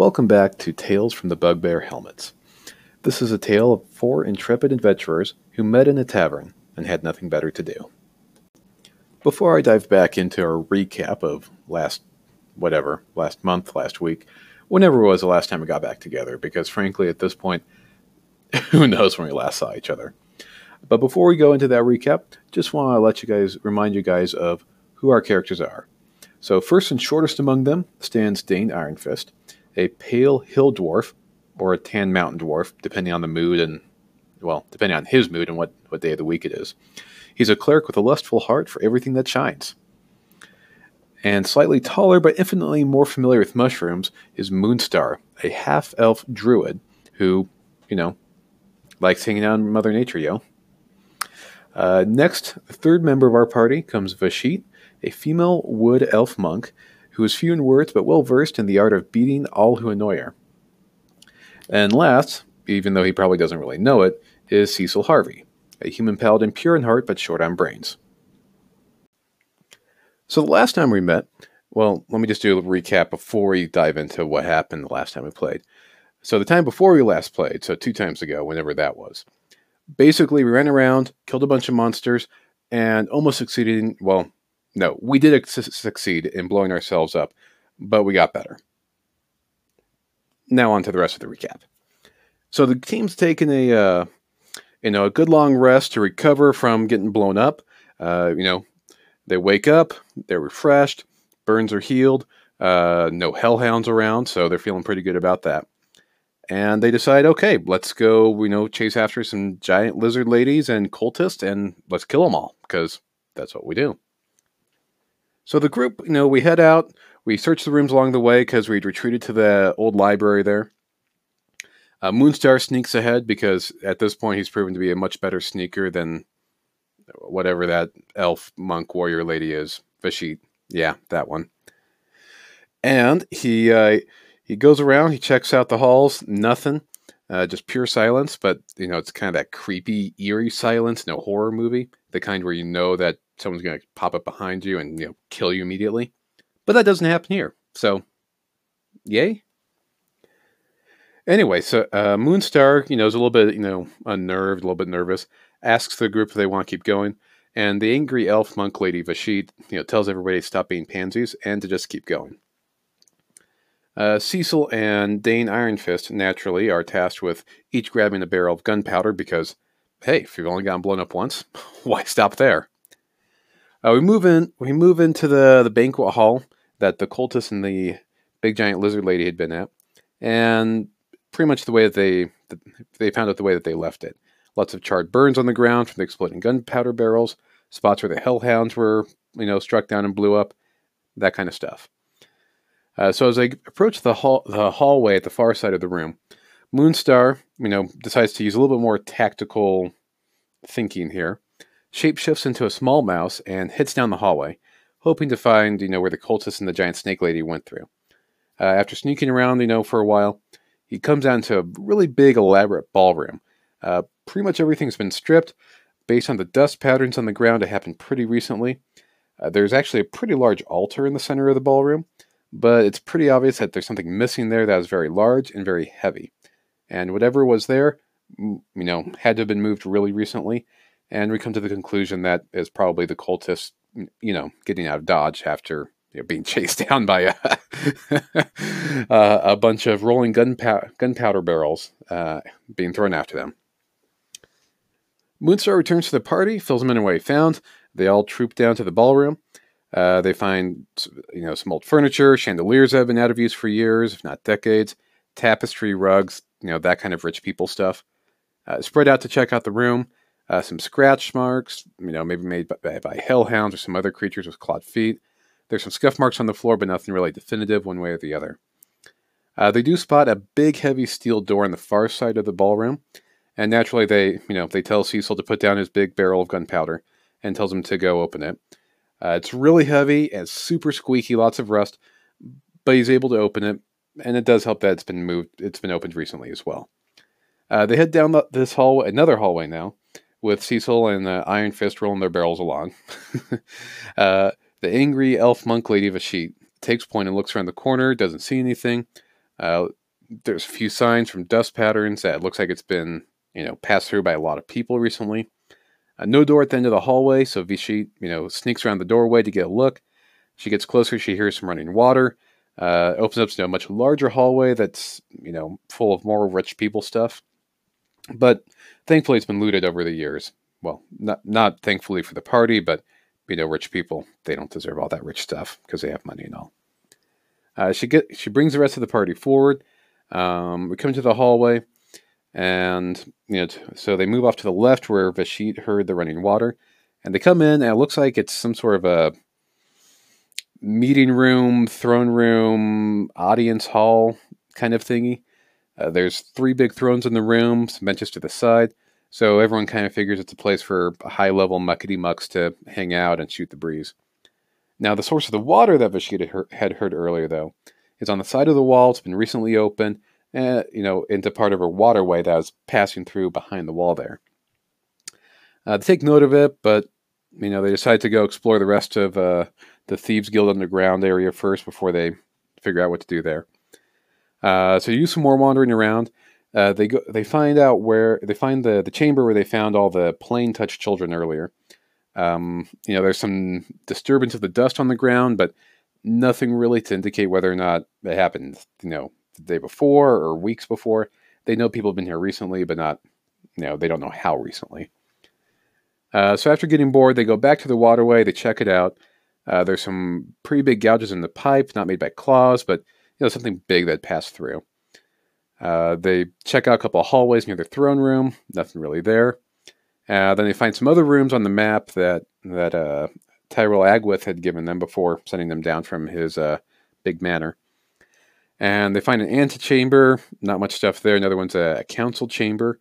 Welcome back to Tales from the Bugbear Helmets. This is a tale of four intrepid adventurers who met in a tavern and had nothing better to do. Before I dive back into our recap of last, whatever, last month, last week, whenever it was the last time we got back together, because frankly, at this point, who knows when we last saw each other. But before we go into that recap, just want to let you guys, remind you guys of who our characters are. So, first and shortest among them stands Dane Ironfist, a pale hill dwarf or a tan mountain dwarf, depending on the mood and, well, depending on his mood and what, what day of the week it is. He's a cleric with a lustful heart for everything that shines. And slightly taller but infinitely more familiar with mushrooms is Moonstar, a half elf druid who, you know, likes hanging out in Mother Nature, yo. Uh, next, the third member of our party comes Vashit, a female wood elf monk who is few in words but well versed in the art of beating all who annoy her. And last, even though he probably doesn't really know it, is Cecil Harvey, a human paladin pure in heart but short on brains. So the last time we met, well, let me just do a recap before we dive into what happened the last time we played. So the time before we last played, so two times ago, whenever that was, basically we ran around, killed a bunch of monsters, and almost succeeded in, well, no, we did succeed in blowing ourselves up, but we got better. Now on to the rest of the recap. So the team's taken a, uh, you know, a good long rest to recover from getting blown up. Uh, you know, they wake up, they're refreshed, burns are healed, uh, no hellhounds around, so they're feeling pretty good about that. And they decide, okay, let's go, you know, chase after some giant lizard ladies and cultists, and let's kill them all because that's what we do. So the group, you know, we head out. We search the rooms along the way because we'd retreated to the old library there. Uh, Moonstar sneaks ahead because at this point he's proven to be a much better sneaker than whatever that elf monk warrior lady is. Vashit. Yeah, that one. And he uh, he goes around. He checks out the halls. Nothing. Uh, just pure silence. But you know, it's kind of that creepy, eerie silence a horror movie. The kind where you know that someone's going to pop up behind you and you know kill you immediately. But that doesn't happen here. So, yay. Anyway, so uh, Moonstar, you know, is a little bit, you know, unnerved, a little bit nervous. Asks the group if they want to keep going, and the angry elf monk lady Vashit, you know, tells everybody to stop being pansies and to just keep going. Uh, Cecil and Dane Ironfist naturally are tasked with each grabbing a barrel of gunpowder because, hey, if you've only gotten blown up once, why stop there? Uh, we move in. We move into the the banquet hall that the cultists and the big giant lizard lady had been at, and pretty much the way that they they found out the way that they left it. Lots of charred burns on the ground from the exploding gunpowder barrels. Spots where the hellhounds were, you know, struck down and blew up. That kind of stuff. Uh, so as I approach the hall, the hallway at the far side of the room, Moonstar, you know, decides to use a little bit more tactical thinking here shapeshifts into a small mouse and heads down the hallway, hoping to find, you know, where the cultist and the giant snake lady went through. Uh, after sneaking around, you know, for a while, he comes down to a really big, elaborate ballroom. Uh, pretty much everything's been stripped. Based on the dust patterns on the ground, it happened pretty recently. Uh, there's actually a pretty large altar in the center of the ballroom, but it's pretty obvious that there's something missing there that is very large and very heavy. And whatever was there, you know, had to have been moved really recently, and we come to the conclusion that is probably the cultists, you know, getting out of Dodge after you know, being chased down by a, uh, a bunch of rolling gunpow- gunpowder barrels uh, being thrown after them. Moonstar returns to the party, fills them in what he found. They all troop down to the ballroom. Uh, they find, you know, some old furniture, chandeliers that have been out of use for years, if not decades, tapestry, rugs, you know, that kind of rich people stuff. Uh, spread out to check out the room uh, some scratch marks, you know, maybe made by, by hellhounds or some other creatures with clawed feet. There's some scuff marks on the floor, but nothing really definitive one way or the other. Uh, they do spot a big, heavy steel door on the far side of the ballroom, and naturally, they, you know, they tell Cecil to put down his big barrel of gunpowder and tells him to go open it. Uh, it's really heavy and super squeaky, lots of rust, but he's able to open it, and it does help that it's been moved. It's been opened recently as well. Uh, they head down the, this hallway, another hallway now, with Cecil and the Iron Fist rolling their barrels along. uh, the angry elf monk lady Vashit takes point and looks around the corner, doesn't see anything. Uh, there's a few signs from dust patterns that looks like it's been, you know, passed through by a lot of people recently. Uh, no door at the end of the hallway, so Vashit, you know, sneaks around the doorway to get a look. She gets closer, she hears some running water. Uh, opens up to a much larger hallway that's, you know, full of more rich people stuff. But thankfully, it's been looted over the years. Well, not not thankfully for the party, but you know, rich people they don't deserve all that rich stuff because they have money and all. Uh, she get she brings the rest of the party forward. Um, we come to the hallway, and you know, so they move off to the left where Vashit heard the running water, and they come in, and it looks like it's some sort of a meeting room, throne room, audience hall kind of thingy. Uh, there's three big thrones in the room, some benches to the side. So everyone kind of figures it's a place for high level muckety mucks to hang out and shoot the breeze. Now, the source of the water that Vashita had heard, earlier, though, is on the side of the wall. It's been recently opened, uh, you know, into part of a waterway that was passing through behind the wall there. Uh, they take note of it, but you know they decide to go explore the rest of uh, the Thieves Guild underground area first before they figure out what to do there. Uh, so you do some more wandering around. Uh, they go. They find out where they find the the chamber where they found all the plain touch children earlier. Um, you know, there's some disturbance of the dust on the ground, but nothing really to indicate whether or not it happened. You know, the day before or weeks before. They know people have been here recently, but not. You know, they don't know how recently. Uh, so after getting bored, they go back to the waterway. They check it out. Uh, there's some pretty big gouges in the pipe, not made by claws, but you know something big that passed through. Uh, they check out a couple of hallways near the throne room. Nothing really there. Uh, then they find some other rooms on the map that that uh, Tyrell Agwith had given them before sending them down from his uh, big manor. And they find an antechamber. Not much stuff there. Another one's a, a council chamber.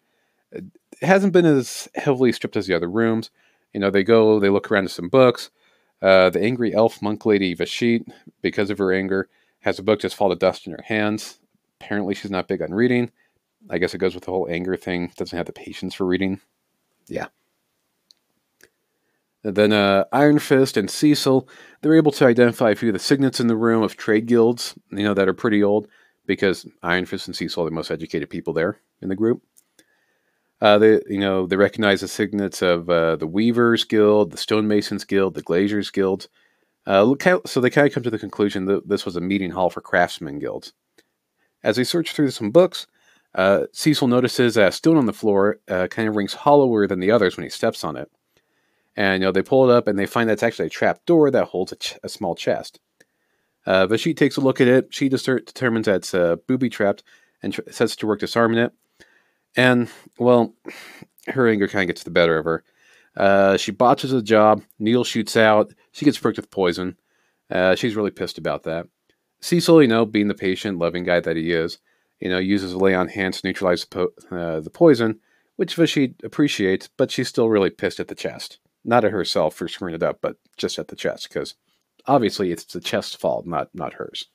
It hasn't been as heavily stripped as the other rooms. You know, they go, they look around at some books. Uh, the angry elf monk lady Vashit, because of her anger, has a book just fall to dust in her hands. Apparently, she's not big on reading. I guess it goes with the whole anger thing. Doesn't have the patience for reading. Yeah. And then uh, Iron Fist and Cecil, they're able to identify a few of the signets in the room of trade guilds, you know, that are pretty old, because Iron Fist and Cecil are the most educated people there in the group. Uh, they, you know, they recognize the signets of uh, the Weavers Guild, the Stonemasons Guild, the Glaziers Guild. Uh, so they kind of come to the conclusion that this was a meeting hall for craftsmen guilds. As they search through some books, uh, Cecil notices a stone on the floor uh, kind of rings hollower than the others when he steps on it. And you know they pull it up and they find that's actually a trap door that holds a, ch- a small chest. Uh, Vashit takes a look at it. She discer- determines that it's uh, booby trapped and tr- sets to work disarming it. And well, her anger kind of gets the better of her. Uh, she botches the job. Neil shoots out. She gets pricked with poison. Uh, she's really pissed about that. Cecil, you know, being the patient, loving guy that he is, you know, uses lay on hands to neutralize the, po- uh, the poison, which she appreciates, but she's still really pissed at the chest. Not at herself for screwing it up, but just at the chest, because obviously it's the chest's fault, not not hers.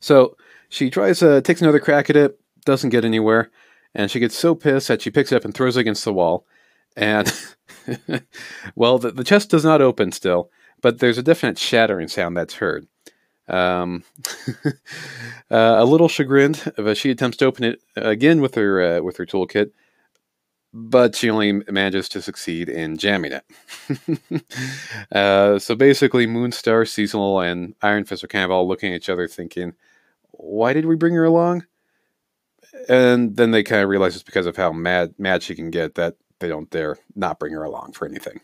So she tries, uh, takes another crack at it, doesn't get anywhere, and she gets so pissed that she picks it up and throws it against the wall. And well, the, the chest does not open still, but there's a definite shattering sound that's heard. Um, uh, a little chagrined, but she attempts to open it again with her uh, with her toolkit, but she only manages to succeed in jamming it. uh, so basically, Moonstar, Cecil, and Iron Fist are kind of all looking at each other, thinking, "Why did we bring her along?" And then they kind of realize it's because of how mad mad she can get that they don't dare not bring her along for anything.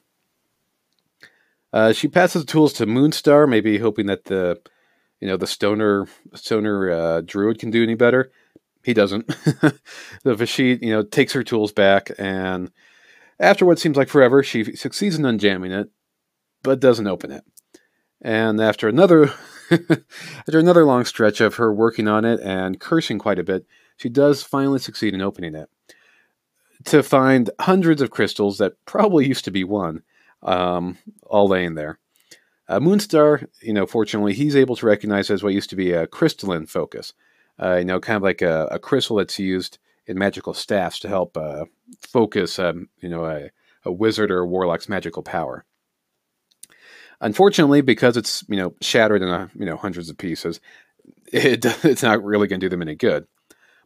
Uh, she passes the tools to Moonstar, maybe hoping that the you know the stoner stoner uh, druid can do any better. He doesn't. the Vashit, you know, takes her tools back, and after what seems like forever, she succeeds in unjamming it, but doesn't open it. And after another after another long stretch of her working on it and cursing quite a bit, she does finally succeed in opening it. To find hundreds of crystals that probably used to be one, um, all laying there. Uh, Moonstar, you know, fortunately, he's able to recognize as what used to be a crystalline focus. Uh, you know, kind of like a, a, crystal that's used in magical staffs to help uh, focus, um, you know, a, a, wizard or a warlock's magical power. Unfortunately, because it's you know shattered in a, you know hundreds of pieces, it, it's not really going to do them any good.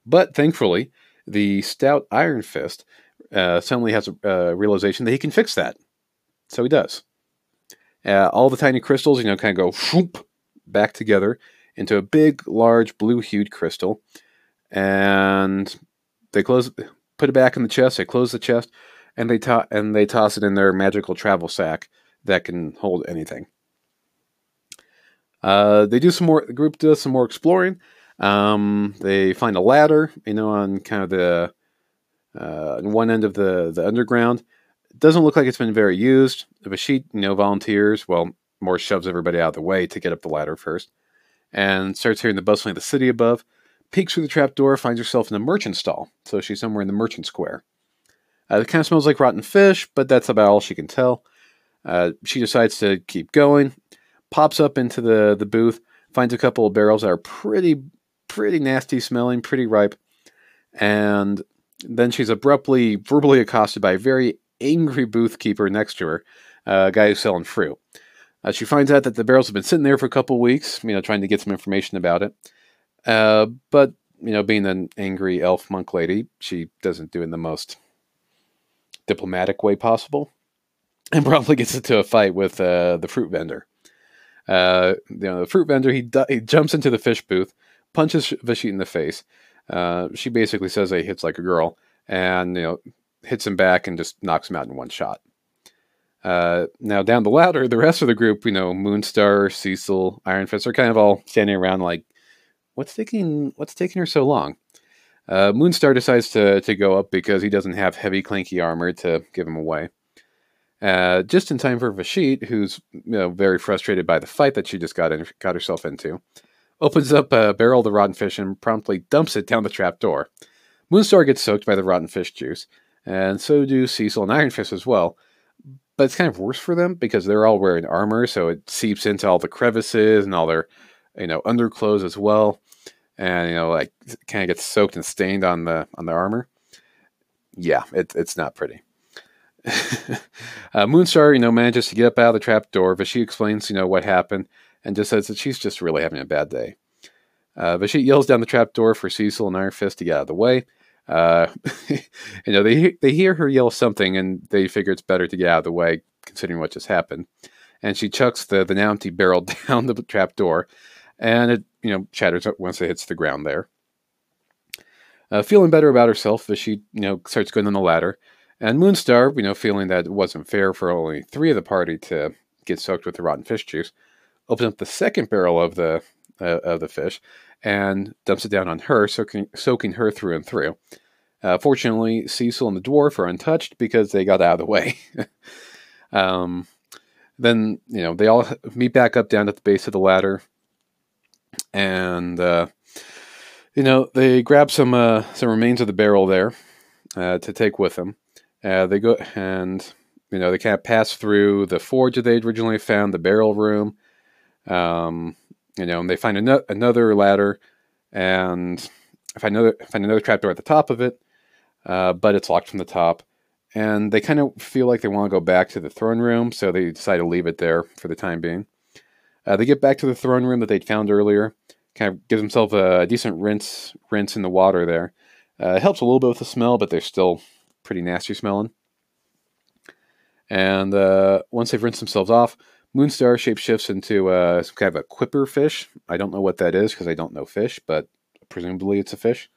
But thankfully, the stout Iron Fist uh, suddenly has a realization that he can fix that. So he does. Uh, all the tiny crystals, you know, kind of go whoop, back together into a big, large, blue-hued crystal, and they close, put it back in the chest. They close the chest, and they to- and they toss it in their magical travel sack that can hold anything. Uh, they do some more. The group does some more exploring. Um, they find a ladder, you know, on kind of the uh, on one end of the the underground. Doesn't look like it's been very used. Vashit, you know, volunteers. Well, more shoves everybody out of the way to get up the ladder first, and starts hearing the bustling of the city above. Peeks through the trap door, finds herself in a merchant stall. So she's somewhere in the merchant square. Uh, it kind of smells like rotten fish, but that's about all she can tell. Uh, she decides to keep going, pops up into the, the booth, finds a couple of barrels that are pretty, pretty nasty smelling, pretty ripe, and then she's abruptly, verbally accosted by a very angry booth keeper next to her, uh, guy who's selling fruit. Uh, she finds out that the barrels have been sitting there for a couple weeks, you know, trying to get some information about it. Uh, but, you know, being an angry elf monk lady, she doesn't do it in the most diplomatic way possible and probably gets into a fight with uh, the fruit vendor. Uh, you know, the fruit vendor he, he jumps into the fish booth, punches Vashit in the face. Uh, she basically says he hits like a girl, and you know hits him back and just knocks him out in one shot. Uh, now down the ladder, the rest of the group, you know, Moonstar, Cecil, Iron Fist, are kind of all standing around like, "What's taking What's taking her so long?" Uh, Moonstar decides to to go up because he doesn't have heavy, clanky armor to give him away. Uh, just in time for Vashit, who's you know, very frustrated by the fight that she just got in, got herself into, opens up a barrel of the rotten fish and promptly dumps it down the trap door. Moonstar gets soaked by the rotten fish juice, and so do Cecil and Iron Fist as well. But it's kind of worse for them because they're all wearing armor, so it seeps into all the crevices and all their, you know, underclothes as well, and you know, like kind of gets soaked and stained on the on the armor. Yeah, it, it's not pretty. uh, Moonstar, you know, manages to get up out of the trap door, but she explains, you know, what happened and just says that she's just really having a bad day. Uh, Vashit yells down the trap door for Cecil and Iron Fist to get out of the way. Uh, you know, they they hear her yell something, and they figure it's better to get out of the way, considering what just happened. And she chucks the the now empty barrel down the trap door, and it you know shatters once it hits the ground there. Uh, feeling better about herself, as she you know starts going on the ladder, and Moonstar, you know, feeling that it wasn't fair for only three of the party to get soaked with the rotten fish juice, opens up the second barrel of the uh, of the fish and dumps it down on her, soaking, soaking her through and through. Uh, fortunately, Cecil and the dwarf are untouched because they got out of the way. um, then you know they all meet back up down at the base of the ladder, and uh, you know they grab some uh, some remains of the barrel there uh, to take with them. Uh, they go and you know they kind of pass through the forge that they originally found, the barrel room, um, you know, and they find an- another ladder and find another find another trapdoor at the top of it, uh, but it's locked from the top. And they kind of feel like they want to go back to the throne room, so they decide to leave it there for the time being. Uh, they get back to the throne room that they'd found earlier. Kind of gives themselves a decent rinse rinse in the water there. Uh, it helps a little bit with the smell, but they're still pretty nasty smelling. And uh, once they've rinsed themselves off, Moonstar shapeshifts into uh, some kind of a quipper fish. I don't know what that is because I don't know fish, but presumably it's a fish.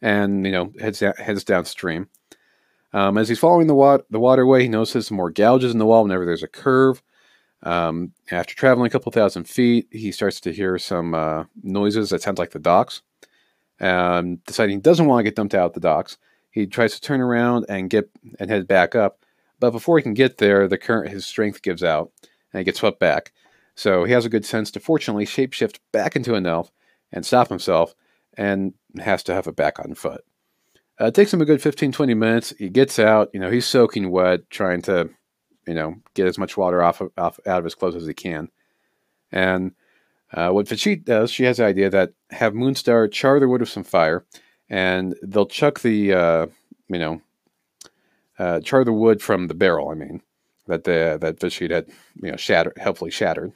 And you know heads heads downstream. Um, as he's following the, wa- the waterway, he notices some more gouges in the wall whenever there's a curve. Um, after traveling a couple thousand feet, he starts to hear some uh, noises that sound like the docks. Um, deciding he doesn't want to get dumped out the docks, he tries to turn around and get and head back up. But before he can get there, the current his strength gives out, and he gets swept back. So he has a good sense to fortunately shapeshift back into an elf and stop himself, and has to have it back on foot. Uh, it takes him a good 15, 20 minutes. He gets out. You know, he's soaking wet, trying to, you know, get as much water off, of, off out of his clothes as he can. And uh, what Vashit does, she has the idea that have Moonstar char the wood with some fire, and they'll chuck the, uh, you know, uh, char the wood from the barrel. I mean, that the that Vashit had, you know, shattered, helpfully shattered,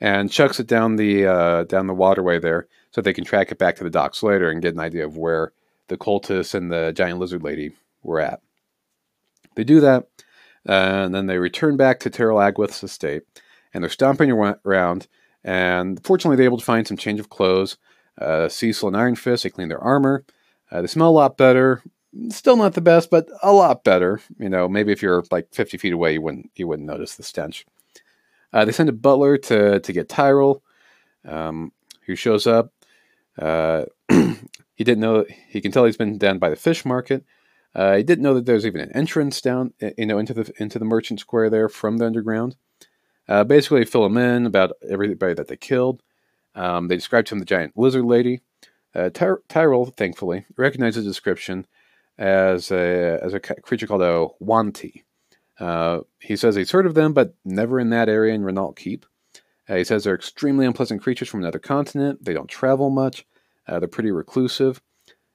and chucks it down the uh, down the waterway there so they can track it back to the docks later and get an idea of where the cultists and the giant lizard lady were at. They do that, and then they return back to Terrell Agwith's estate, and they're stomping around. And fortunately, they're able to find some change of clothes. Uh, Cecil and Iron Fist they clean their armor. Uh, they smell a lot better. Still not the best, but a lot better. You know, maybe if you're like 50 feet away, you wouldn't you wouldn't notice the stench. Uh, they send a butler to to get Tyrell, um, who shows up. Uh, he didn't know. He can tell he's been down by the fish market. Uh, he didn't know that there's even an entrance down, you know, into the into the merchant square there from the underground. Uh, basically, fill him in about everybody that they killed. Um, they described to him the giant lizard lady. Uh, Ty- Tyrell, thankfully, recognized the description as a as a creature called a Yuan-ti. Uh, he says he's heard of them, but never in that area in Renault Keep. Uh, he says they're extremely unpleasant creatures from another continent. They don't travel much. Uh, they're pretty reclusive.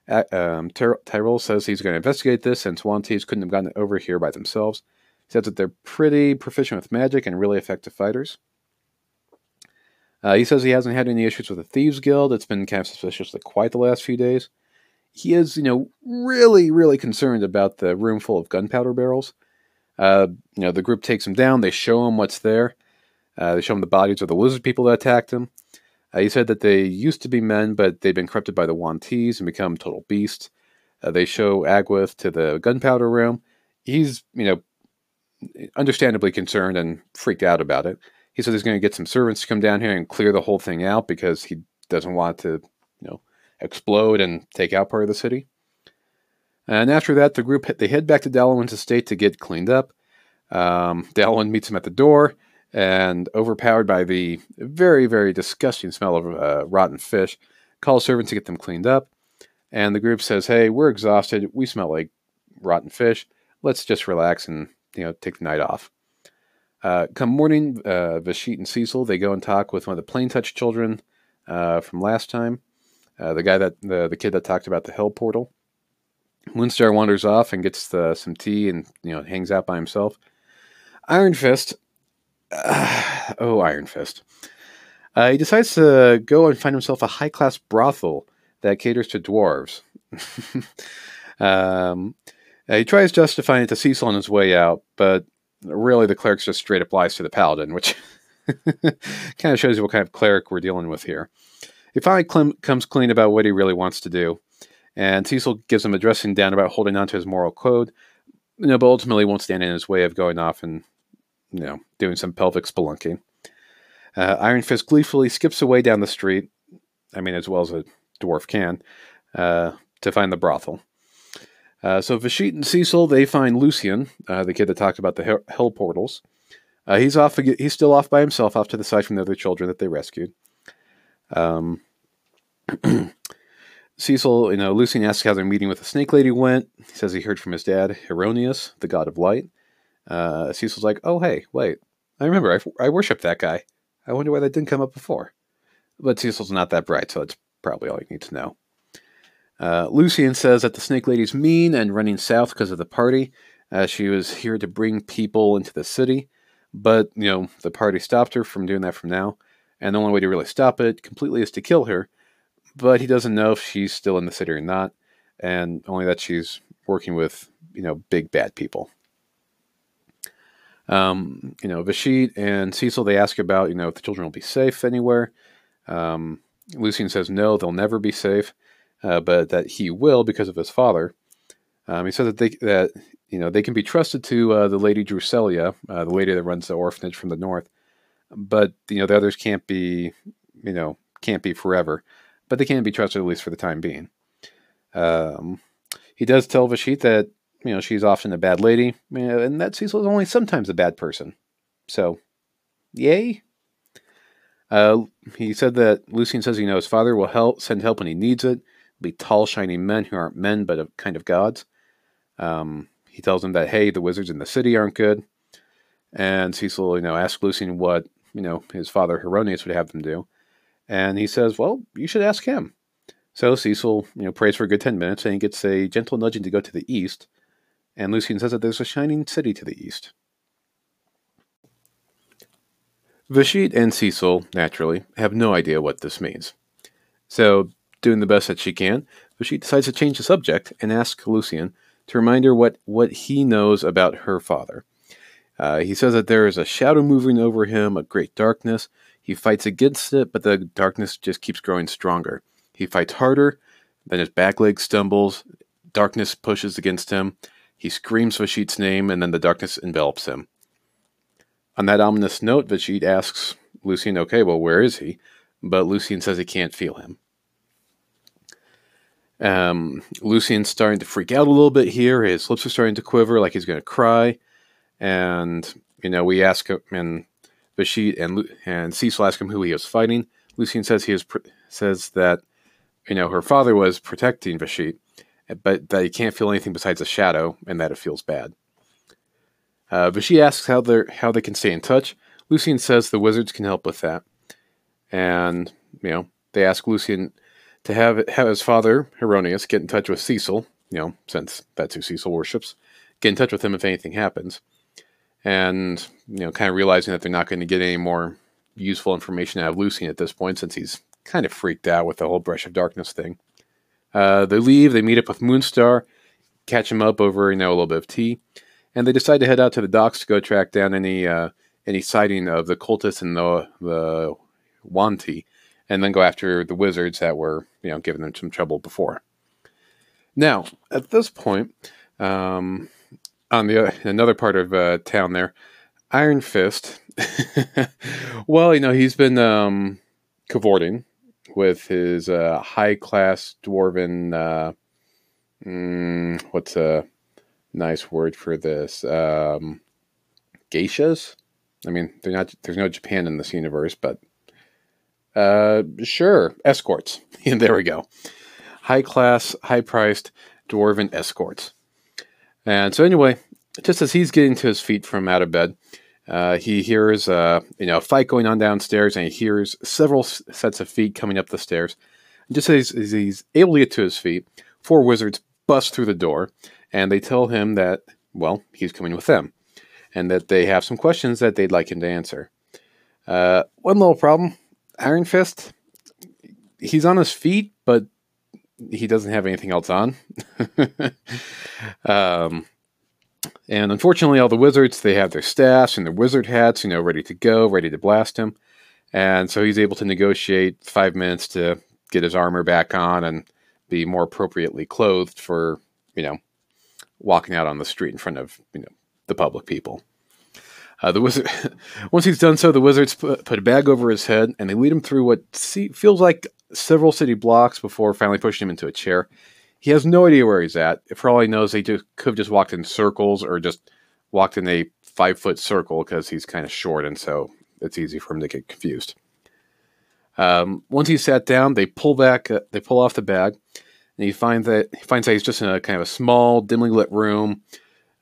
Um, Ty- says he's going to investigate this since Yuan-tis couldn't have gotten over here by themselves. He says that they're pretty proficient with magic and really effective fighters. Uh, he says he hasn't had any issues with the Thieves Guild. It's been kind of suspicious like quite the last few days. He is, you know, really, really concerned about the room full of gunpowder barrels. Uh, you know, the group takes him down. They show him what's there. Uh, they show him the bodies of the lizard people that attacked him. Uh, he said that they used to be men, but they've been corrupted by the Yuan-tis and become total beasts. Uh, they show Agwith to the gunpowder room. He's, you know, understandably concerned and freaked out about it. He said he's going to get some servants to come down here and clear the whole thing out because he doesn't want to, explode and take out part of the city. And after that, the group they head back to Dalwin's estate to get cleaned up. Um, Dalwyn meets him at the door, and overpowered by the very, very disgusting smell of uh, rotten fish, calls servants to get them cleaned up. And the group says, "Hey, we're exhausted. We smell like rotten fish. Let's just relax and you know take the night off." Uh, come morning, uh, Vashit and Cecil they go and talk with one of the plain touch children uh, from last time, uh, the guy that the the kid that talked about the hell portal. Moonstar wanders off and gets the, some tea and you know hangs out by himself. Iron Fist, uh, oh Iron Fist, uh, he decides to go and find himself a high class brothel that caters to dwarves. um, he tries justifying it to Cecil on his way out, but really the cleric's just straight up lies to the paladin, which kind of shows you what kind of cleric we're dealing with here. He finally comes clean about what he really wants to do and Cecil gives him a dressing down about holding on to his moral code, you know, but ultimately won't stand in his way of going off and, you know, doing some pelvic spelunking. Uh, Iron Fist gleefully skips away down the street, I mean, as well as a dwarf can, uh, to find the brothel. Uh, so Vashit and Cecil, they find Lucian, uh, the kid that talked about the hell portals. Uh, he's off. He's still off by himself, off to the side from the other children that they rescued. Um, Cecil, you know, Lucian asks how their meeting with the Snake Lady went. He says he heard from his dad, Heironeous, the god of light. Uh, Cecil's like, oh, hey, wait. I remember, I, I worship that guy. I wonder why that didn't come up before. But Cecil's not that bright, so that's probably all you need to know. Uh, Lucian says that the Snake Lady's mean and running south because of the party. Uh, she was here to bring people into the city, but, you know, the party stopped her from doing that from now. And the only way to really stop it completely is to kill her but he doesn't know if she's still in the city or not, and only that she's working with you know big bad people. Um, you know, Vashit and Cecil they ask about you know if the children will be safe anywhere. Um, Lucian says no, they'll never be safe, uh, but that he will because of his father. Um, he says that they that you know they can be trusted to uh, the lady Drusilla, uh, the lady that runs the orphanage from the north, but you know the others can't be you know can't be forever but they can be trusted at least for the time being. Um, he does tell Vashit that you know she's often a bad lady, and that Cecil is only sometimes a bad person. So, yay. Uh, he said that Lucian says you know his father will help send help when he needs it. Be tall, shiny men who aren't men but a kind of gods. Um, he tells him that hey, the wizards in the city aren't good, and Cecil you know asks Lucian what you know his father Heironeous would have them do, and he says, Well, you should ask him. So Cecil, you know, prays for a good 10 minutes and he gets a gentle nudging to go to the east. And Lucian says that there's a shining city to the east. Vashit and Cecil, naturally, have no idea what this means. So, doing the best that she can, Vashit decides to change the subject and ask Lucian to remind her what, what he knows about her father. Uh, he says that there is a shadow moving over him, a great darkness. He fights against it, but the darkness just keeps growing stronger. He fights harder, then his back leg stumbles, darkness pushes against him. He screams Vashit's name, and then the darkness envelops him. On that ominous note, Vashit asks Lucien, okay, well, where is he? But Lucien says he can't feel him. Um, Lucian's starting to freak out a little bit here. His lips are starting to quiver like he's going to cry. And, you know, we ask him, and Vashit and, and Cecil ask him who he was fighting. Lucien says he is says that, you know, her father was protecting Vashit, but that he can't feel anything besides a shadow and that it feels bad. Uh, Vashit asks how they how they can stay in touch. Lucien says the wizards can help with that, and you know they ask Lucien to have have his father Heironeous, get in touch with Cecil. You know, since that's who Cecil worships, get in touch with him if anything happens, and you know, kind of realizing that they're not going to get any more useful information out of Lucian at this point, since he's kind of freaked out with the whole brush of darkness thing. Uh, they leave. They meet up with Moonstar, catch him up over you know a little bit of tea and they decide to head out to the docks to go track down any uh, any sighting of the cultists and the the Yuan-ti, and then go after the wizards that were you know giving them some trouble before. Now, at this point, um, on the uh, another part of uh, town there, Iron Fist. well, you know he's been um, cavorting with his uh, high class dwarven. Uh, mm, what's a nice word for this. Um, geishas. I mean, they're not. There's no Japan in this universe, but uh, sure, escorts. there we go. High class, high priced dwarven escorts. And so anyway, just as he's getting to his feet from out of bed, uh, he hears uh, you know a fight going on downstairs, and he hears several sets of feet coming up the stairs. And just as, as he's able to get to his feet, four wizards bust through the door, and they tell him that, well, he's coming with them, and that they have some questions that they'd like him to answer. Uh, one little problem Iron Fist, he's on his feet, but he doesn't have anything else on. um, and unfortunately, all the wizards, they have their staffs and their wizard hats, you know, ready to go, ready to blast him. And so he's able to negotiate five minutes to get his armor back on and be more appropriately clothed for, you know, walking out on the street in front of you know the public people. Uh, the wizard, once he's done so, the wizards put, put, a bag over his head and they lead him through what see, feels like several city blocks before finally pushing him into a chair. He has no idea where he's at. For all he knows, he just could have just walked in circles or just walked in a five foot circle because he's kind of short and so it's easy for him to get confused. Um, once he's sat down, they pull back, uh, they pull off the bag, and he finds that he finds that he's just in a kind of a small, dimly lit room.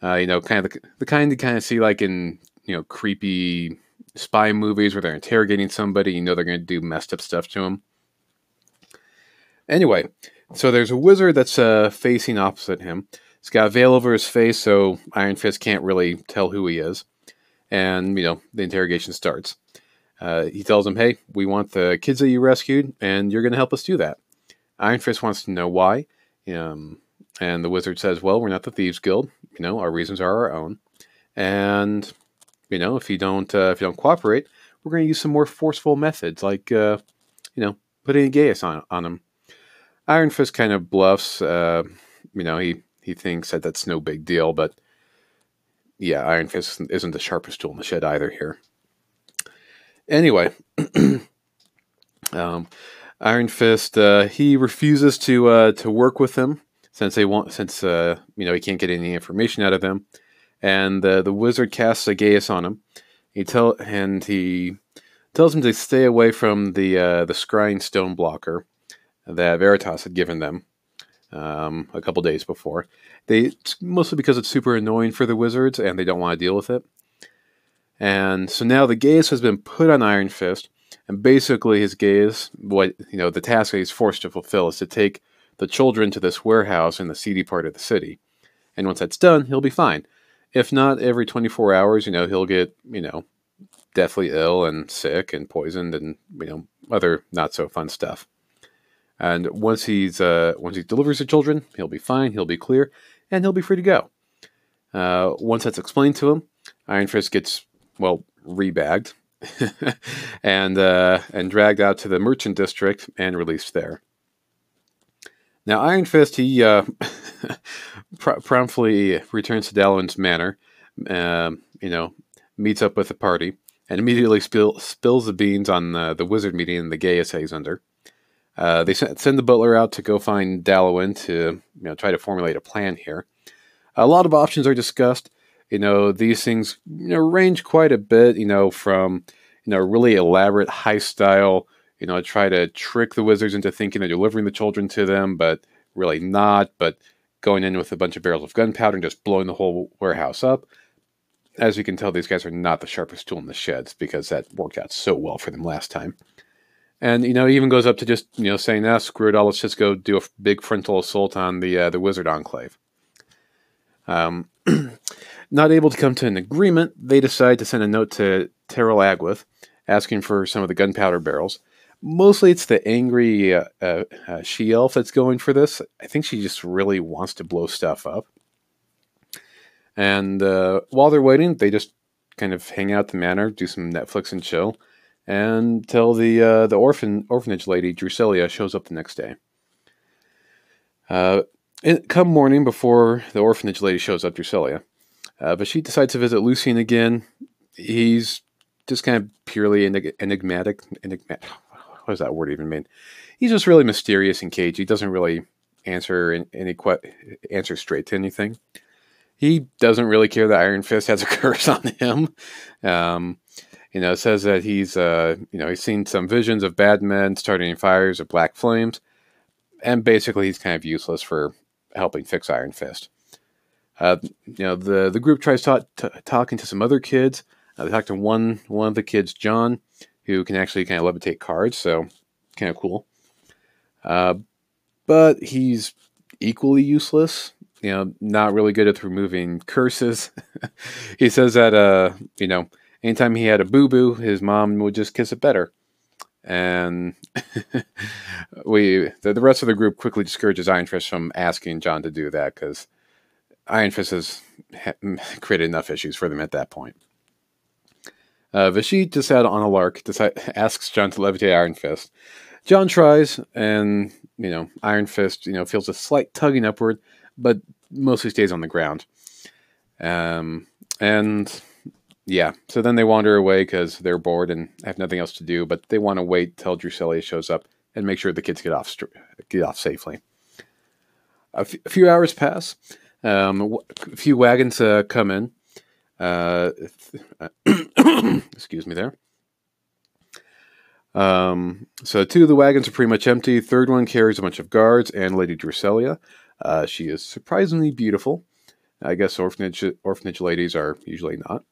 Uh, you know, kind of the, the kind you kind of see like in you know creepy spy movies where they're interrogating somebody. You know they're going to do messed up stuff to him. Anyway, so there's a wizard that's uh, facing opposite him. He's got a veil over his face, so Iron Fist can't really tell who he is. And you know the interrogation starts. Uh, he tells him, "Hey, we want the kids that you rescued, and you're going to help us do that." Iron Fist wants to know why. Um, and the wizard says, Well, we're not the Thieves Guild. You know, our reasons are our own. And, you know, if you don't uh, if you don't cooperate, we're going to use some more forceful methods, like, uh, you know, putting a geas on, on him. Iron Fist kind of bluffs. Uh, you know, he, he thinks that that's no big deal, but yeah, Iron Fist isn't the sharpest tool in the shed either here. Anyway, um, Iron Fist, uh, he refuses to uh, to work with him since they want since uh, you know he can't get any information out of them, and the the wizard casts a geas on him. He tell and he tells him to stay away from the uh, the scrying stone blocker that Veritas had given them um, a couple days before. They mostly because it's super annoying for the wizards and they don't want to deal with it. And so now the geas has been put on Iron Fist, and basically, his geas, what you know, the task he's forced to fulfill is to take the children to this warehouse in the seedy part of the city. And once that's done, he'll be fine. If not, every 24 hours, you know, he'll get, you know, deathly ill and sick and poisoned and you know other not so fun stuff. And once he's uh, once he delivers the children, he'll be fine, he'll be clear, and he'll be free to go. Uh, once that's explained to him, Iron Fist gets well rebagged and uh, and dragged out to the merchant district and released there. Now Iron Fist he uh, pr- promptly returns to Dallowin's manor, um, you know, meets up with the party, and immediately spill, spills the beans on the, the wizard meeting and the geas he's under. Uh, they send the butler out to go find Dallowin to you know try to formulate a plan here. A lot of options are discussed. You know these things you know range quite a bit. You know from you know really elaborate high style. You know try to trick the wizards into thinking they're delivering the children to them, but really not. But going in with a bunch of barrels of gunpowder and just blowing the whole warehouse up. As you can tell, these guys are not the sharpest tool in the sheds because that worked out so well for them last time. And you know, even goes up to just you know saying, "Ah, screw it all. Let's just go do a big frontal assault on the uh, the Wizard Enclave." Um, not able to come to an agreement, they decide to send a note to Terrell Agwith asking for some of the gunpowder barrels. Mostly, it's the angry uh, uh, uh, she elf that's going for this. I think she just really wants to blow stuff up. And uh, while they're waiting, they just kind of hang out the manor, do some Netflix and chill until the uh, the orphan orphanage lady Drusilla shows up the next day. Uh, it, come morning before the orphanage lady shows up, Drusilla, uh, but she decides to visit Lucien again. He's just kind of purely enig- enigmatic. Enigmatic. What does that word even mean? He's just really mysterious and cagey. He doesn't really answer any que- answer straight to anything. He doesn't really care that Iron Fist has a curse on him. Um, you know, says that he's, uh, you know, he's seen some visions of bad men starting fires of black flames, and basically he's kind of useless for helping fix Iron Fist. Uh, you know, the the group tries talk, t- talking to some other kids. Uh, they talk to one one of the kids, John, who can actually kind of levitate cards, so kind of cool. Uh, but he's equally useless. You know, not really good at removing curses. he says that, uh, you know, anytime he had a boo boo, his mom would just kiss it better. And we, the, the, rest of the group quickly discourages Iron Fist from asking John to do that because Iron Fist has created enough issues for them at that point. Uh, Vashit, just out on a lark, decide, asks John to levitate Iron Fist. John tries, and you know, Iron Fist, you know, feels a slight tugging upward, but mostly stays on the ground. Um, and yeah, so then they wander away because they're bored and have nothing else to do. But they want to wait till Drusilla shows up and make sure the kids get off get off safely. A, f- a few hours pass. Um, a few wagons uh, come in. Uh, excuse me there. Um, so two of the wagons are pretty much empty. Third one carries a bunch of guards and Lady Drusilla. Uh, she is surprisingly beautiful. I guess orphanage orphanage ladies are usually not.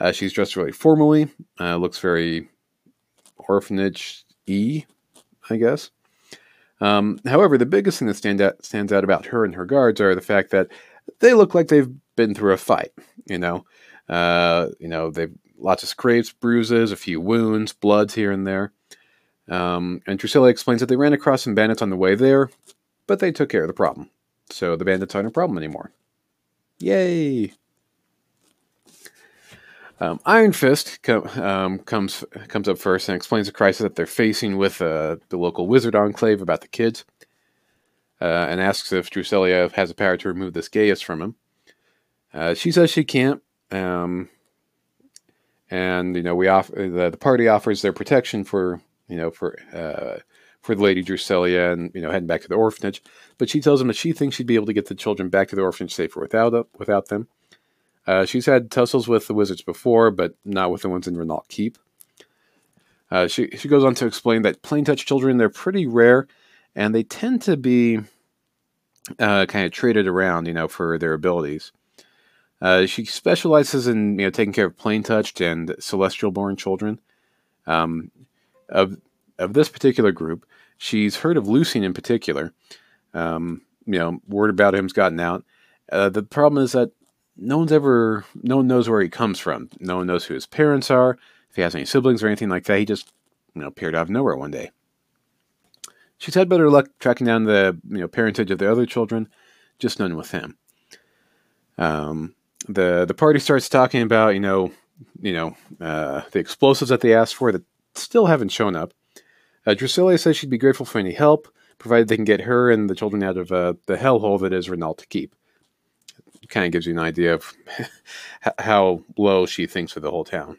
Uh, she's dressed really formally, uh, looks very orphanage y, I guess. Um, however, the biggest thing that stand out, stands out about her and her guards are the fact that they look like they've been through a fight. You know, uh, you know they've lots of scrapes, bruises, a few wounds, bloods here and there. Um, and Drusilla explains that they ran across some bandits on the way there, but they took care of the problem. So the bandits aren't a problem anymore. Yay! Um, Iron Fist um, comes comes up first and explains the crisis that they're facing with uh, the local wizard enclave about the kids, uh, and asks if Drusilla has the power to remove this geas from him. Uh, she says she can't, um, and you know we off the, the party offers their protection for you know for uh, for the lady Drusilla and you know heading back to the orphanage, but she tells them that she thinks she'd be able to get the children back to the orphanage safer without without them. Uh, she's had tussles with the wizards before, but not with the ones in Renault Keep. Uh, she, she goes on to explain that plain touch children, they're pretty rare, and they tend to be uh, kind of traded around, you know, for their abilities. Uh, she specializes in, you know, taking care of planetouched and celestial born children. Um, of, of this particular group, she's heard of Lucian in particular. Um, you know, word about him's gotten out. Uh, the problem is that no one's ever, no one knows where he comes from. No one knows who his parents are, if he has any siblings or anything like that. He just, you know, appeared out of nowhere one day. She's had better luck tracking down the, you know, parentage of the other children, just none with him. Um, the the party starts talking about, you know, you know, uh, the explosives that they asked for that still haven't shown up. Uh, Drusilla says she'd be grateful for any help, provided they can get her and the children out of uh, the hellhole that is Renault to keep kind of gives you an idea of how low she thinks of the whole town.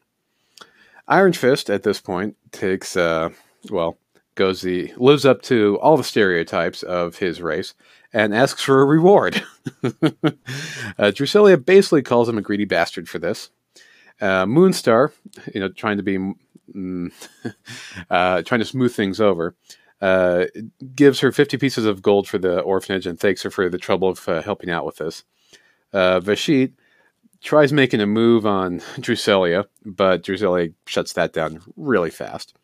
Iron Fist at this point takes, uh, well, goes the lives up to all the stereotypes of his race and asks for a reward. uh, Drusilla basically calls him a greedy bastard for this. Uh, Moonstar, you know, trying to be, mm, uh, trying to smooth things over, uh, gives her 50 pieces of gold for the orphanage and thanks her for the trouble of uh, helping out with this. Uh, Vashit tries making a move on Drusilla, but Drusilla shuts that down really fast.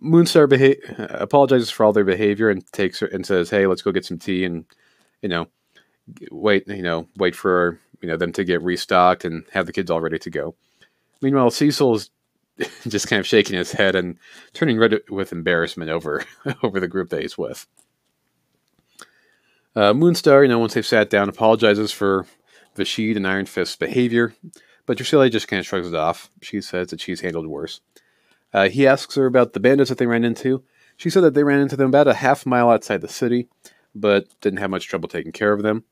Moonstar beha- apologizes for all their behavior and takes her and says, "Hey, let's go get some tea and you know wait you know wait for you know them to get restocked and have the kids all ready to go." Meanwhile, Cecil is just kind of shaking his head and turning red with embarrassment over over the group that he's with. Uh, Moonstar, you know, once they've sat down, apologizes for Vashid and Iron Fist's behavior, but Drusilla just kind of shrugs it off. She says that she's handled worse. Uh, he asks her about the bandits that they ran into. She said that they ran into them about a half mile outside the city, but didn't have much trouble taking care of them.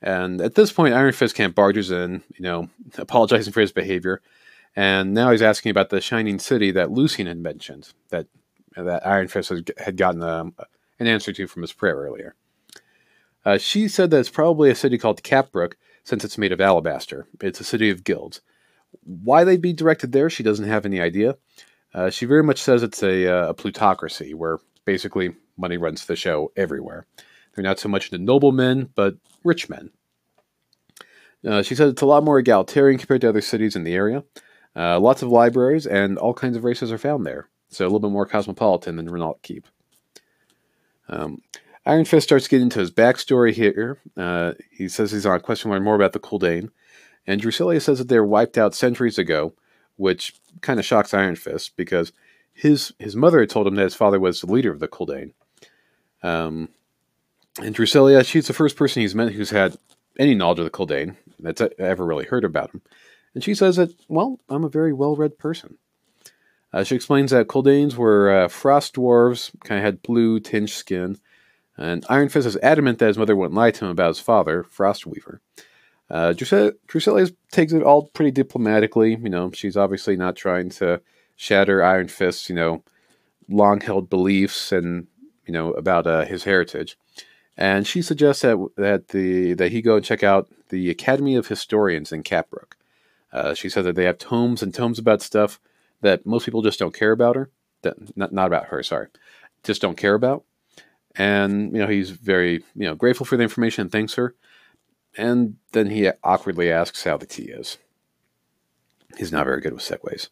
And at this point, Iron Fist kind of barges in, you know, apologizing for his behavior. And now he's asking about the shining city that Lucian had mentioned, that that Iron Fist had gotten um, an answer to from his prayer earlier. Uh, she said that it's probably a city called Capbrook, since it's made of alabaster. It's a city of guilds. Why they'd be directed there, she doesn't have any idea. Uh, she very much says it's a, uh, a, plutocracy where basically money runs the show everywhere. They're not so much into noblemen, but rich men. Uh, she said it's a lot more egalitarian compared to other cities in the area. Uh, lots of libraries and all kinds of races are found there, so a little bit more cosmopolitan than Renault Keep. Um, Iron Fist starts getting into his backstory here. Uh, he says he's on a quest to learn more about the Kuldane. And Drusilla says that they were wiped out centuries ago, which kind of shocks Iron Fist because his his mother had told him that his father was the leader of the Kuldane. Um, and Drusilla, she's the first person he's met who's had any knowledge of the Kuldane that's ever really heard about him. And she says that, well, I'm a very well read person. Uh, she explains that Kuldanes were uh, frost dwarves, kind of had blue tinged skin, and Iron Fist is adamant that his mother wouldn't lie to him about his father, Frostweaver. Uh, Drusilla, takes it all pretty diplomatically. You know, she's obviously not trying to shatter Iron Fist's, you know, long-held beliefs and you know about uh, his heritage. And she suggests that that the that he go and check out the Academy of Historians in Capbrook. Uh, she says that they have tomes and tomes about stuff that most people just don't care about her. That not not about her, sorry, just don't care about. And, you know, he's very, you know, grateful for the information and thanks her. And then he awkwardly asks how the tea is. He's not very good with segues.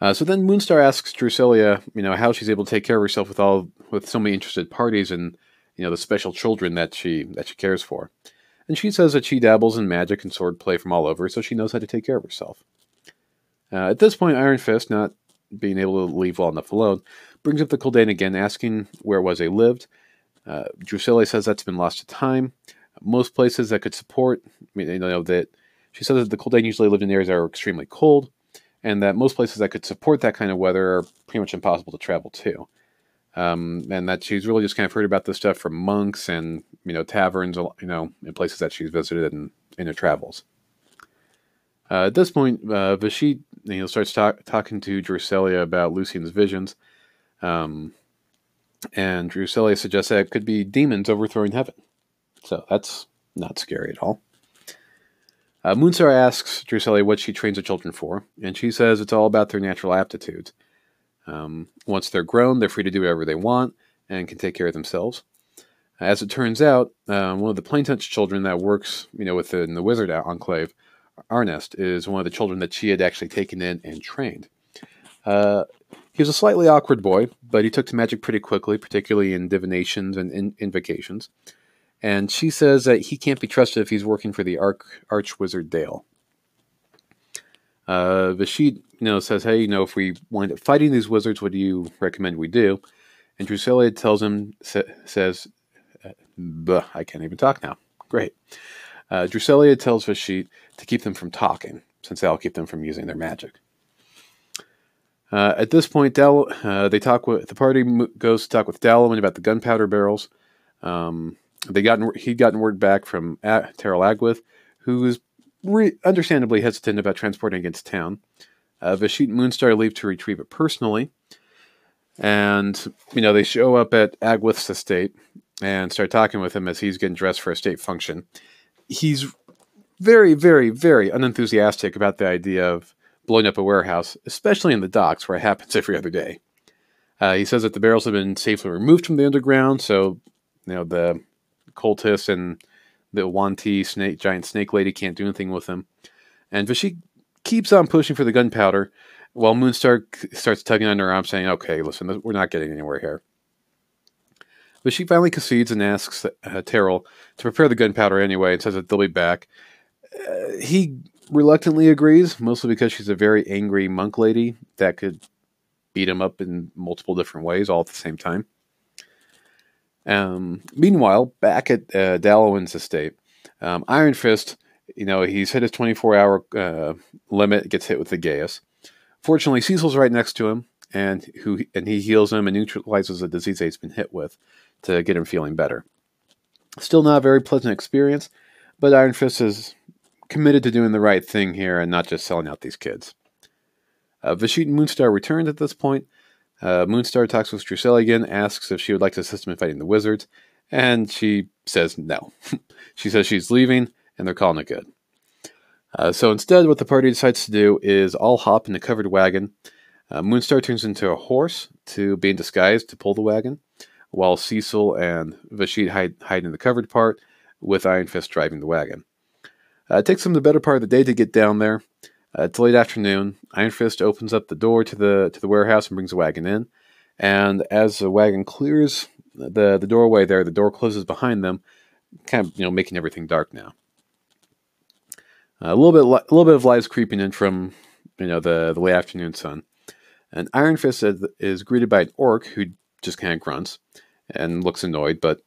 Uh, so then Moonstar asks Drusilla, you know, how she's able to take care of herself with all with so many interested parties and you know the special children that she that she cares for. And she says that she dabbles in magic and swordplay from all over, so she knows how to take care of herself. Uh, at this point, Iron Fist, not being able to leave well enough alone, brings up the Kuldane again, asking where it was they lived. Uh, Drusilla says that's been lost to time. Most places that could support, I mean, you know, that she says that the Kuldane usually lived in areas that are extremely cold, and that most places that could support that kind of weather are pretty much impossible to travel to. Um, and that she's really just kind of heard about this stuff from monks and you know taverns, you know, in places that she's visited in, in her travels. Uh, at this point, uh, Vashit you know starts talk, talking to Drusilla about Lucian's visions, um, and Drusilla suggests that it could be demons overthrowing heaven. So that's not scary at all. Uh, asks Drusilla what she trains her children for, and she says it's all about their natural aptitudes. Um, once they're grown, they're free to do whatever they want and can take care of themselves. As it turns out, um, one of the planetouched children that works, you know, within the Wizard Enclave, Arnest, is one of the children that she had actually taken in and trained. Uh, he was a slightly awkward boy, but he took to magic pretty quickly, particularly in divinations and in- invocations. and she says that he can't be trusted if he's working for the Arch, Arch Wizard Dale. Uh, Vashid, you know, says, "Hey, you know, if we wind up fighting these wizards, what do you recommend we do?" And Drusilla tells him, sa- says, uh, "I can't even talk now." Great. Uh, Drusilla tells Vashid to keep them from talking, since that'll keep them from using their magic. Uh, at this point, Dal- uh, they talk with the party goes to talk with Dalaman about the gunpowder barrels. Um, they gotten he'd gotten word back from a- Terrell Agwith, who was re- understandably hesitant about transporting against town. Uh, Vashit and Moonstar leave to retrieve it personally, and you know they show up at Agwith's estate and start talking with him as he's getting dressed for a state function. He's very, very, very unenthusiastic about the idea of blowing up a warehouse, especially in the docks where it happens every other day. Uh, he says that the barrels have been safely removed from the underground, so you know the cultists and the yuan-ti snake giant snake lady can't do anything with them. And Vashik keeps on pushing for the gunpowder, while Moonstar starts tugging on her arm, saying, "Okay, listen, we're not getting anywhere here." But she finally concedes and asks uh, Terrell to prepare the gunpowder anyway, and says that they'll be back. Uh, he reluctantly agrees, mostly because she's a very angry monk lady that could beat him up in multiple different ways all at the same time. Um, meanwhile, back at uh, Dallowin's estate, um, Iron Fist, you know, he's hit his 24 hour uh, limit, gets hit with the geas. Fortunately, Cecil's right next to him, and who and he heals him and neutralizes the disease that he's been hit with to get him feeling better. Still not a very pleasant experience, but Iron Fist is committed to doing the right thing here and not just selling out these kids. Uh, Vashit and Moonstar returns at this point. Uh, Moonstar talks with Drusilla again, asks if she would like to assist him in fighting the wizards, and she says no. she says she's leaving, and they're calling it good. Uh, so instead, what the party decides to do is all hop in a covered wagon. Uh, Moonstar turns into a horse to be in disguise to pull the wagon, while Cecil and Vashid hide, hide in the covered part, with Iron Fist driving the wagon. Uh, it takes them the better part of the day to get down there. Uh, it's late afternoon. Iron Fist opens up the door to the to the warehouse and brings the wagon in. And as the wagon clears the the doorway there, the door closes behind them, kind of you know making everything dark now. Uh, a little bit a little bit of light is creeping in from you know the the late afternoon sun. And Iron Fist is, is greeted by an orc who just kind of grunts and looks annoyed, but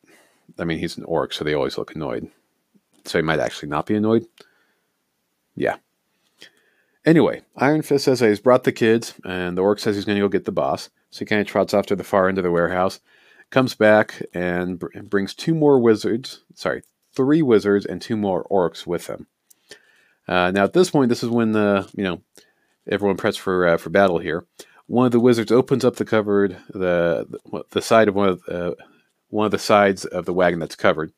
I mean he's an orc, so they always look annoyed so he might actually not be annoyed. Yeah. Anyway, Iron Fist says he's brought the kids, and the orc says he's going to go get the boss. So he kind of trots off to the far end of the warehouse, comes back, and br- brings two more wizards. Sorry, three wizards and two more orcs with him. Uh, now, at this point, this is when the you know everyone preps for uh, for battle here. One of the wizards opens up the covered the the side of one of uh, one of the sides of the wagon that's covered,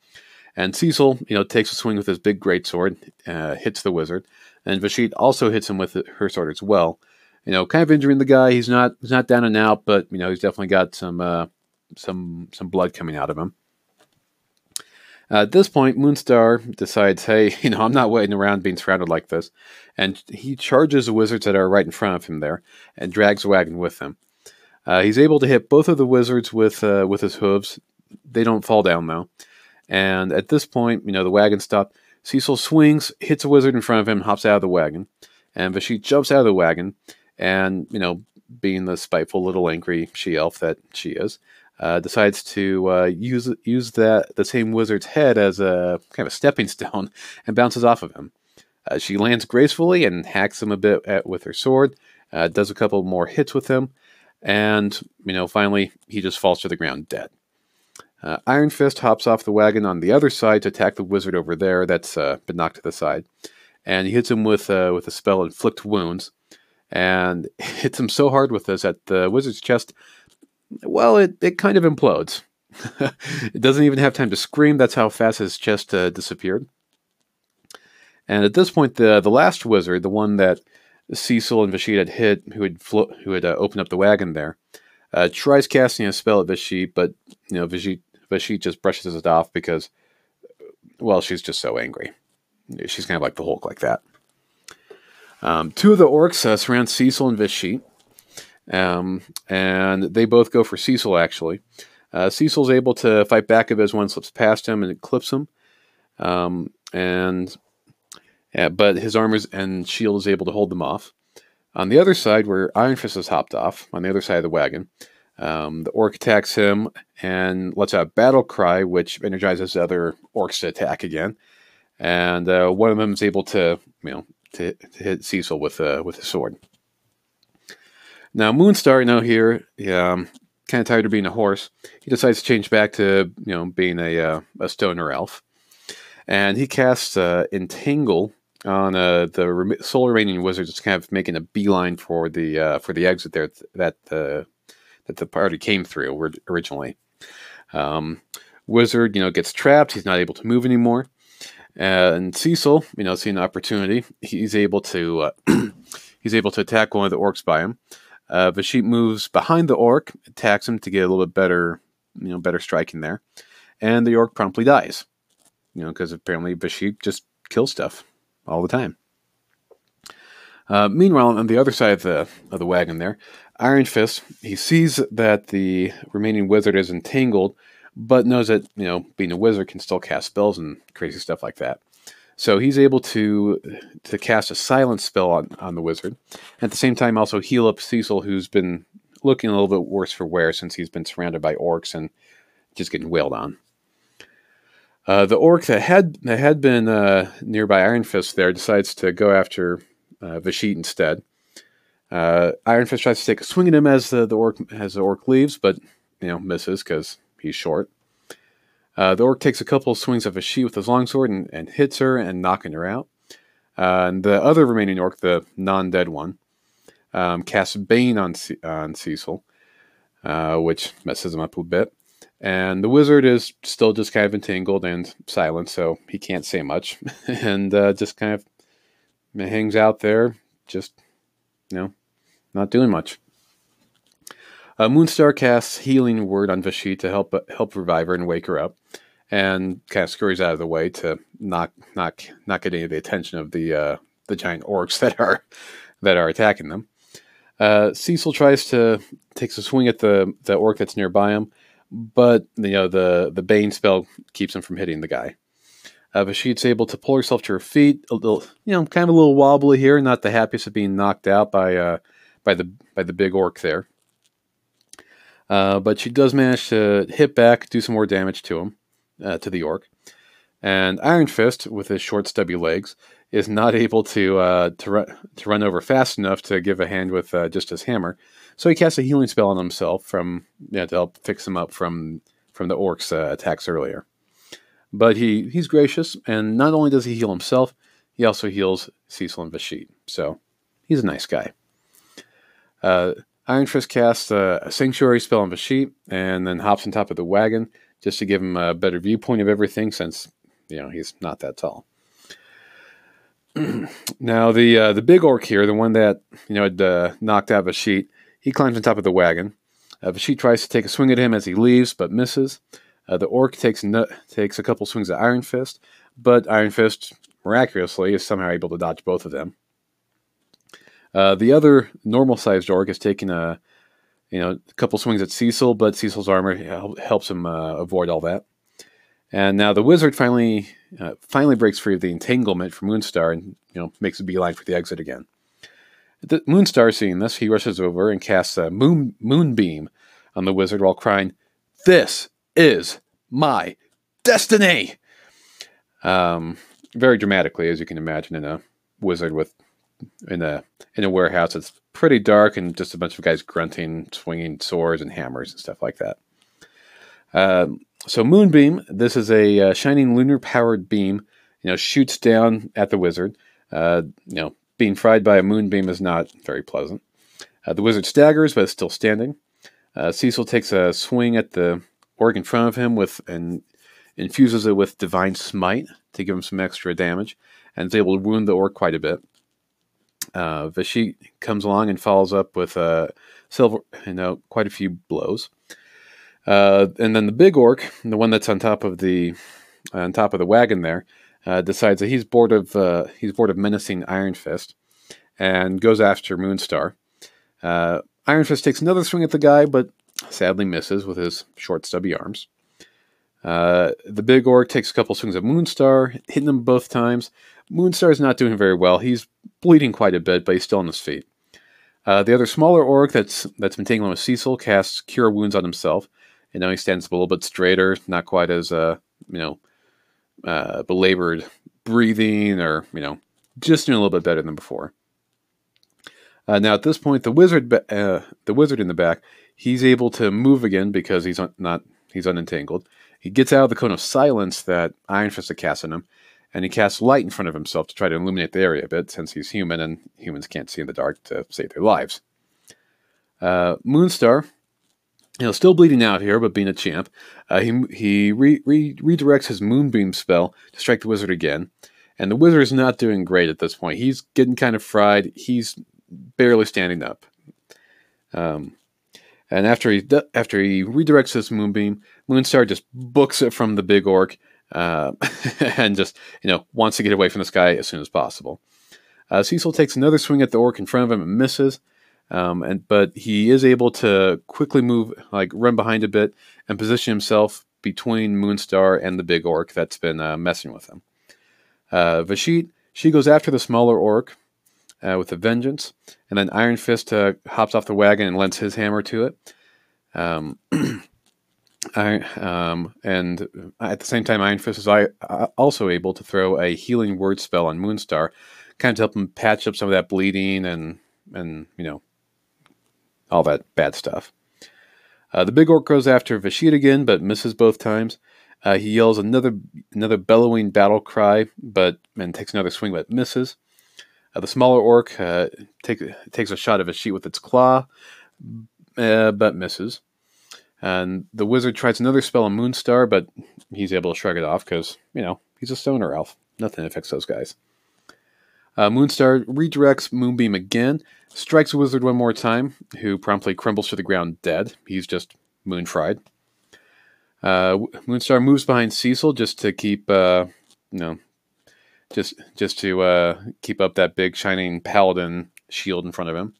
and Cecil, you know, takes a swing with his big greatsword, uh, hits the wizard, and Vashit also hits him with her sword as well. You know, kind of injuring the guy. He's not he's not down and out, but you know, he's definitely got some uh, some some blood coming out of him. At this point, Moonstar decides, hey, you know, I'm not waiting around being surrounded like this. And he charges the wizards that are right in front of him there and drags wagon with him. Uh, he's able to hit both of the wizards with uh, with his hooves. They don't fall down, though. And at this point, you know, the wagon stopped. Cecil swings, hits a wizard in front of him, hops out of the wagon. And Vashit jumps out of the wagon and, you know, being the spiteful little angry she elf that she is, uh, decides to uh, use use that the same wizard's head as a kind of a stepping stone and bounces off of him. Uh, she lands gracefully and hacks him a bit at, with her sword. Uh, does a couple more hits with him, and you know finally he just falls to the ground dead. Uh, Iron Fist hops off the wagon on the other side to attack the wizard over there that's uh, been knocked to the side, and he hits him with uh, with a spell inflict wounds, and hits him so hard with this that the wizard's chest, well, it it kind of implodes. it doesn't even have time to scream. That's how fast his chest uh, disappeared. And at this point, the the last wizard, the one that Cecil and Vashid had hit, who had flo- who had uh, opened up the wagon there, uh, tries casting a spell at Vashid, but you know Vashid but she just brushes it off because, well, she's just so angry. She's kind of like the Hulk, like that. Um, two of the orcs uh, surround Cecil and Vashit, um, and they both go for Cecil, actually. Uh, Cecil's able to fight back a bit as one slips past him and clips him. Um, and but his armor and shield is able to hold them off. On the other side, where Iron Fist has hopped off, on the other side of the wagon, um, the orc attacks him and lets out battle cry, which energizes other orcs to attack again. And uh, one of them is able to, you know, to, to hit Cecil with a with a sword. Now Moonstar, now here, um, kind of tired of being a horse. He decides to change back to, you know, being a uh, a stoner elf, and he casts uh, Entangle on uh, the rem- sole remaining wizard, just kind of making a beeline for the uh, for the exit there that the that the party came through originally. Um, wizard, you know, gets trapped. He's not able to move anymore. And Cecil, you know, seeing an opportunity, he's able to uh, he's able to attack one of the orcs by him. Uh, moves behind the orc, attacks him to get a little bit better, you know, better striking there, and the orc promptly dies. You know, because apparently Vashit just kills stuff all the time. Uh, meanwhile, on the other side of the of the wagon, there, Iron Fist he sees that the remaining wizard is entangled, but knows that you know being a wizard can still cast spells and crazy stuff like that. So he's able to to cast a silence spell on, on the wizard. At the same time, also heal up Cecil, who's been looking a little bit worse for wear since he's been surrounded by orcs and just getting wailed on. Uh, the orc that had that had been uh, nearby Iron Fist there decides to go after uh, Vashit instead. Uh, tries to take a swing at him as the, the orc as the orc leaves, but you know misses because he's short. Uh, the orc takes a couple swings of Vashit with his longsword and, and hits her and knocking her out. Uh, and the other remaining orc, the non-dead one, um, casts Bane on C- on Cecil, which messes him up a bit. And the wizard is still just kind of entangled and silent, so he can't say much, and uh, just kind of hangs out there, just you know, not doing much. Uh, Moonstar casts Healing Word on Vashit to help help revive her and wake her up, and kind of scurries out of the way to not not not get any of the attention of the uh, the giant orcs that are that are attacking them. Uh, Cecil tries to takes a swing at the the orc that's nearby him, but you know the the Bane spell keeps him from hitting the guy. Uh, Vashit's able to pull herself to her feet, a little, you know, kind of a little wobbly here, not the happiest of being knocked out by uh, by the by the big orc there. Uh, but she does manage to hit back, do some more damage to him, uh, to the orc. And Iron Fist, with his short, stubby legs, is not able to uh, to run to run over fast enough to give a hand with uh, just his hammer. So he casts a healing spell on himself from yeah, to help fix him up from from the orcs' uh, attacks earlier. But he he's gracious, and not only does he heal himself, he also heals Cecil and Vashit. So he's a nice guy. Uh, Iron Fist casts a, sanctuary spell on Vashit, and then hops on top of the wagon just to give him a better viewpoint of everything, since you know he's not that tall. now the uh, the big orc here, the one that you know had uh, knocked out Vashit, he climbs on top of the wagon. Uh, Vashit tries to take a swing at him as he leaves, but misses. Uh, the orc takes no, takes a couple swings at Iron Fist, but Iron Fist miraculously is somehow able to dodge both of them. Uh, the other normal-sized orc is taking a you know a couple swings at Cecil, but Cecil's armor helps him uh, avoid all that. And now the wizard finally uh, finally breaks free of the entanglement from Moonstar and you know makes a beeline for the exit again. The Moonstar seeing this, he rushes over and casts a moon moonbeam on the wizard while crying, "This is my destiny!" Um, very dramatically, as you can imagine, in a wizard with in a in a warehouse. It's pretty dark and just a bunch of guys grunting, swinging swords and hammers and stuff like that. Uh, so Moonbeam, this is a uh, shining lunar powered beam. You know, shoots down at the wizard. Uh, you know, being fried by a moonbeam is not very pleasant. Uh, the wizard staggers, but is still standing. Uh, Cecil takes a swing at the orc in front of him with and infuses it with divine smite to give him some extra damage, and is able to wound the orc quite a bit. Uh, Vashit comes along and follows up with uh, silver, you know, quite a few blows. Uh, and then the big orc, the one that's on top of the on top of the wagon there, uh, decides that he's bored of uh, he's bored of menacing Iron Fist, and goes after Moonstar. Uh, Iron Fist takes another swing at the guy, but sadly misses with his short, stubby arms. Uh, the big orc takes a couple swings at Moonstar, hitting him both times. Moonstar is not doing very well. He's bleeding quite a bit, but he's still on his feet. Uh, the other smaller orc that's that's been taking with Cecil casts Cure Wounds on himself, and now he stands up a little bit straighter, not quite as uh, you know uh, belabored breathing, or you know just doing a little bit better than before. Uh, now at this point, the wizard, uh, the wizard in the back, he's able to move again because he's un- not he's unentangled. He gets out of the cone of silence that Iron Fist had cast on him, and he casts light in front of himself to try to illuminate the area a bit, since he's human and humans can't see in the dark to save their lives. Uh, Moonstar, you know, still bleeding out here, but being a champ, uh, he he re- re- redirects his Moonbeam spell to strike the wizard again, and the wizard is not doing great at this point. He's getting kind of fried. He's barely standing up. Um, and after he after he redirects his moonbeam, Moonstar just books it from the big orc, uh, and just you know wants to get away from this guy as soon as possible. Uh, Cecil takes another swing at the orc in front of him and misses, um, and but he is able to quickly move, like run behind a bit, and position himself between Moonstar and the big orc that's been uh, messing with him. Uh, Vashit she goes after the smaller orc, uh, with a vengeance. And then Iron Fist uh, hops off the wagon and lends his hammer to it. Um, I, um, and at the same time, Iron Fist is I, also able to throw a healing word spell on Moonstar, kind of to help him patch up some of that bleeding and and you know all that bad stuff. Uh, the big orc goes after Vashid again, but misses both times. Uh, he yells another another bellowing battle cry, but and takes another swing, but misses. Uh, the smaller orc uh, take, takes a shot of a sheet with its claw, uh, but misses. And the wizard tries another spell on Moonstar, but he's able to shrug it off because, you know, he's a stoner elf. Nothing affects those guys. Uh, Moonstar redirects Moonbeam again, strikes the wizard one more time, who promptly crumbles to the ground dead. He's just moon fried. Uh, Moonstar moves behind Cecil just to keep, uh, you know, just just to uh, keep up that big shining paladin shield in front of him.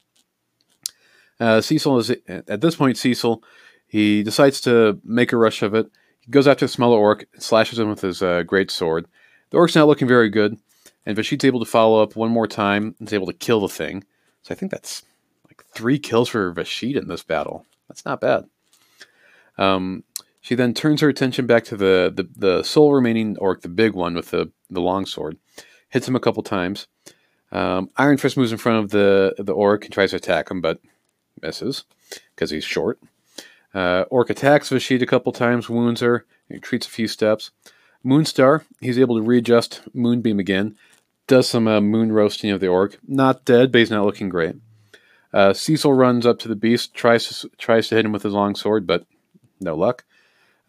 Uh, Cecil is at this point. Cecil he decides to make a rush of it. He goes after the smaller orc, slashes him with his uh, great sword. The orc's not looking very good, and Vashid's able to follow up one more time and is able to kill the thing. So I think that's like three kills for Vashid in this battle. That's not bad. Um, she then turns her attention back to the, the, the sole remaining orc, the big one with the, the long sword, hits him a couple times. Um, Iron Fist moves in front of the, the orc and tries to attack him, but misses because he's short. Uh, orc attacks Vashid a couple times, wounds her, retreats a few steps. Moonstar, he's able to readjust Moonbeam again, does some uh, moon roasting of the orc. Not dead, but he's not looking great. Uh, Cecil runs up to the beast, tries to, tries to hit him with his long sword, but no luck.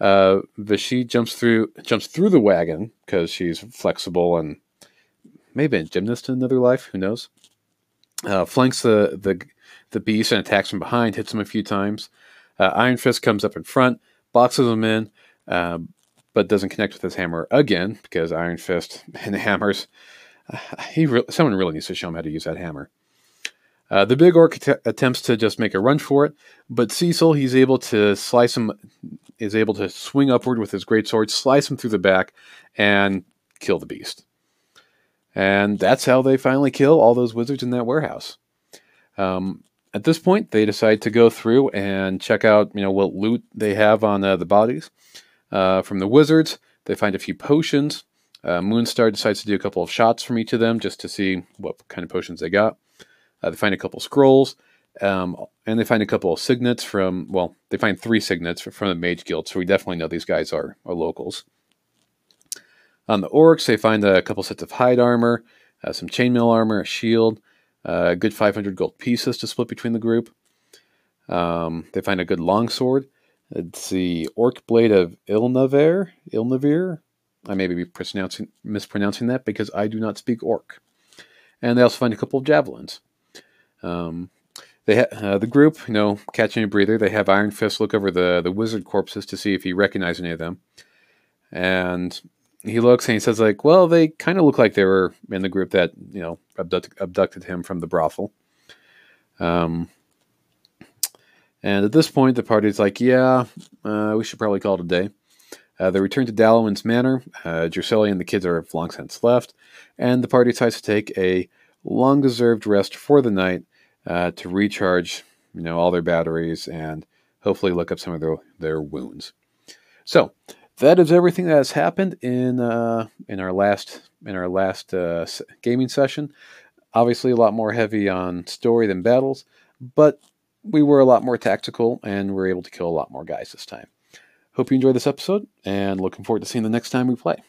Uh, Vashid jumps through jumps through the wagon because she's flexible and maybe a gymnast in another life. Who knows? Uh, flanks the, the the beast and attacks from behind. Hits him a few times. Uh, Iron Fist comes up in front, boxes him in, uh, but doesn't connect with his hammer again because Iron Fist and hammers. Uh, he re- someone really needs to show him how to use that hammer. Uh, the big orc attempts to just make a run for it, but Cecil he's able to slice him, is able to swing upward with his great sword, slice him through the back, and kill the beast. And that's how they finally kill all those wizards in that warehouse. Um, at this point, they decide to go through and check out, you know, what loot they have on uh, the bodies. Uh, from the wizards, they find a few potions. Uh, Moonstar decides to do a couple of shots from each of them just to see what kind of potions they got. Uh, they find a couple scrolls, um, and they find a couple of signets from, well, they find three signets from the Mage Guild, so we definitely know these guys are, are locals. On the orcs, they find a couple sets of hide armor, uh, some chainmail armor, a shield, a good 500 gold pieces to split between the group. Um, they find a good longsword. It's the Orc Blade of Ilnaver. Ilnavir. I may be pronouncing, mispronouncing that because I do not speak Orc. And they also find a couple of javelins. Um, they ha- uh, the group, you know, catching a breather. They have Iron Fist look over the the wizard corpses to see if he recognizes any of them, and he looks and he says like, "Well, they kind of look like they were in the group that you know abduct- abducted him from the brothel." Um, And at this point, the party's like, yeah, uh, we should probably call it a day. Uh, they return to Dallowin's manor. Uh, Drusilla and the kids are long since left, and the party decides to take a long-deserved rest for the night uh, to recharge, you know, all their batteries and hopefully look up some of their, their wounds. So that is everything that has happened in uh, in our last in our last uh, gaming session. Obviously, a lot more heavy on story than battles, but we were a lot more tactical and we are able to kill a lot more guys this time. Hope you enjoyed this episode, and looking forward to seeing the next time we play.